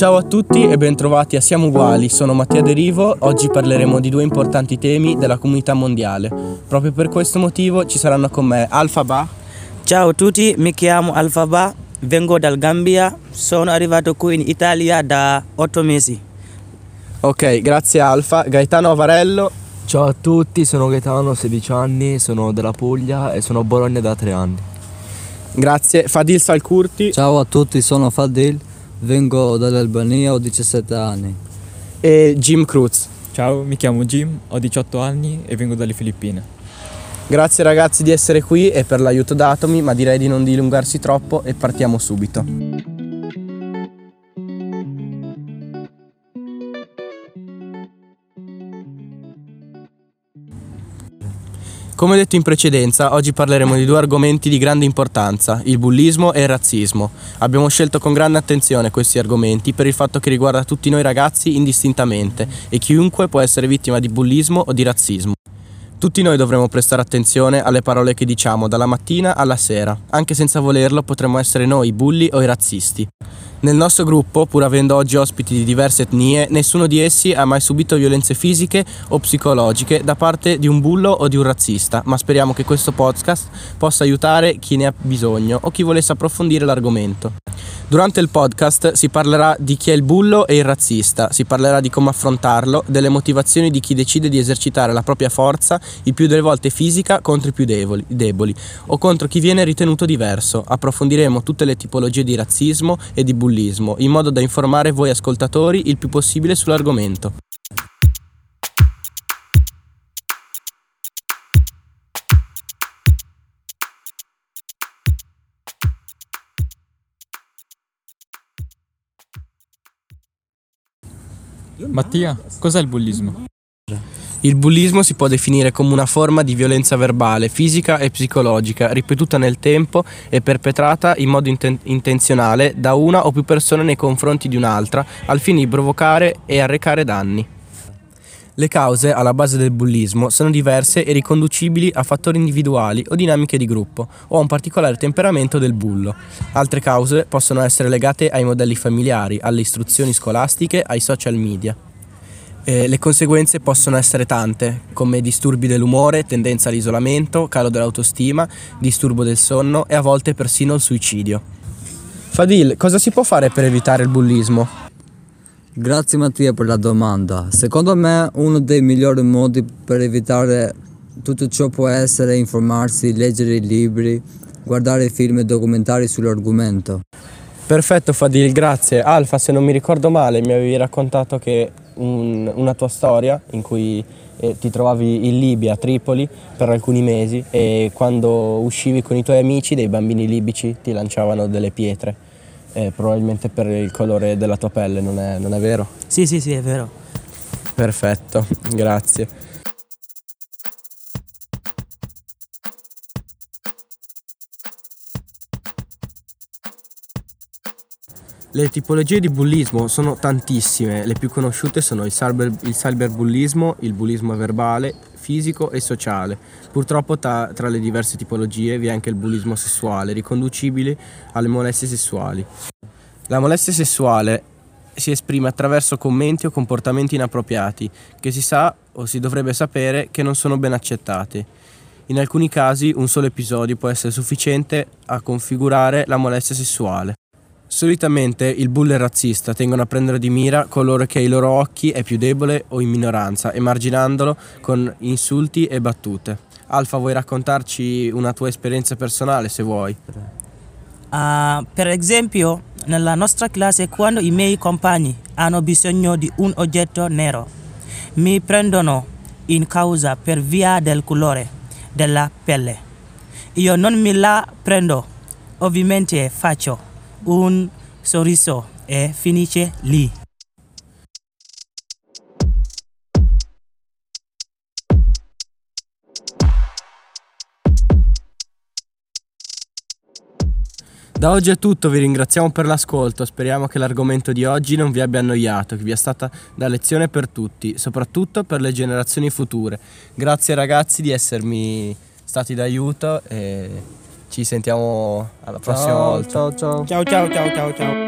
Ciao a tutti e bentrovati a Siamo Uguali, sono Mattia Derivo, oggi parleremo di due importanti temi della comunità mondiale. Proprio per questo motivo ci saranno con me Alfa Ba. Ciao a tutti, mi chiamo Alfa Ba, vengo dal Gambia, sono arrivato qui in Italia da otto mesi. Ok, grazie Alfa. Gaetano Avarello. Ciao a tutti, sono Gaetano, 16 anni, sono della Puglia e sono a Bologna da 3 anni. Grazie. Fadil Salcurti Ciao a tutti, sono Fadil, vengo dall'Albania, ho 17 anni. e Jim Cruz. Ciao, mi chiamo Jim, ho 18 anni e vengo dalle Filippine. Grazie ragazzi di essere qui e per l'aiuto datomi, ma direi di non dilungarsi troppo e partiamo subito. Come detto in precedenza, oggi parleremo di due argomenti di grande importanza, il bullismo e il razzismo. Abbiamo scelto con grande attenzione questi argomenti per il fatto che riguarda tutti noi ragazzi indistintamente e chiunque può essere vittima di bullismo o di razzismo. Tutti noi dovremo prestare attenzione alle parole che diciamo dalla mattina alla sera, anche senza volerlo potremmo essere noi i bulli o i razzisti. Nel nostro gruppo, pur avendo oggi ospiti di diverse etnie, nessuno di essi ha mai subito violenze fisiche o psicologiche da parte di un bullo o di un razzista, ma speriamo che questo podcast possa aiutare chi ne ha bisogno o chi volesse approfondire l'argomento. Durante il podcast si parlerà di chi è il bullo e il razzista, si parlerà di come affrontarlo, delle motivazioni di chi decide di esercitare la propria forza, il più delle volte fisica, contro i più deboli, deboli o contro chi viene ritenuto diverso. Approfondiremo tutte le tipologie di razzismo e di bullismo, in modo da informare voi ascoltatori il più possibile sull'argomento. Mattia, cos'è il bullismo? Il bullismo si può definire come una forma di violenza verbale, fisica e psicologica, ripetuta nel tempo e perpetrata in modo inten- intenzionale da una o più persone nei confronti di un'altra, al fine di provocare e arrecare danni. Le cause alla base del bullismo sono diverse e riconducibili a fattori individuali o dinamiche di gruppo o a un particolare temperamento del bullo. Altre cause possono essere legate ai modelli familiari, alle istruzioni scolastiche, ai social media. Eh, le conseguenze possono essere tante, come disturbi dell'umore, tendenza all'isolamento, calo dell'autostima, disturbo del sonno e a volte persino il suicidio. Fadil, cosa si può fare per evitare il bullismo? Grazie Mattia per la domanda. Secondo me uno dei migliori modi per evitare tutto ciò può essere informarsi, leggere i libri, guardare film e documentari sull'argomento. Perfetto Fadil, grazie. Alfa, se non mi ricordo male, mi avevi raccontato che un- una tua storia in cui eh, ti trovavi in Libia, a Tripoli, per alcuni mesi e quando uscivi con i tuoi amici dei bambini libici ti lanciavano delle pietre, eh, probabilmente per il colore della tua pelle, non è, non è vero? Sì, sì, sì, è vero. Perfetto, grazie. Le tipologie di bullismo sono tantissime, le più conosciute sono il, cyber, il cyberbullismo, il bullismo verbale, fisico e sociale. Purtroppo ta- tra le diverse tipologie vi è anche il bullismo sessuale, riconducibile alle molestie sessuali. La molestia sessuale si esprime attraverso commenti o comportamenti inappropriati che si sa o si dovrebbe sapere che non sono ben accettati. In alcuni casi un solo episodio può essere sufficiente a configurare la molestia sessuale. Solitamente il bull e il razzista tengono a prendere di mira coloro che ai loro occhi è più debole o in minoranza, emarginandolo con insulti e battute. Alfa, vuoi raccontarci una tua esperienza personale se vuoi? Ah, per esempio, nella nostra classe, quando i miei compagni hanno bisogno di un oggetto nero, mi prendono in causa per via del colore della pelle. Io non me la prendo, ovviamente faccio un sorriso e finisce lì. Da oggi è tutto, vi ringraziamo per l'ascolto, speriamo che l'argomento di oggi non vi abbia annoiato, che vi è stata da lezione per tutti, soprattutto per le generazioni future. Grazie ragazzi di essermi stati d'aiuto e ci sentiamo alla prossima volta. Ciao ciao. Ciao ciao ciao ciao ciao.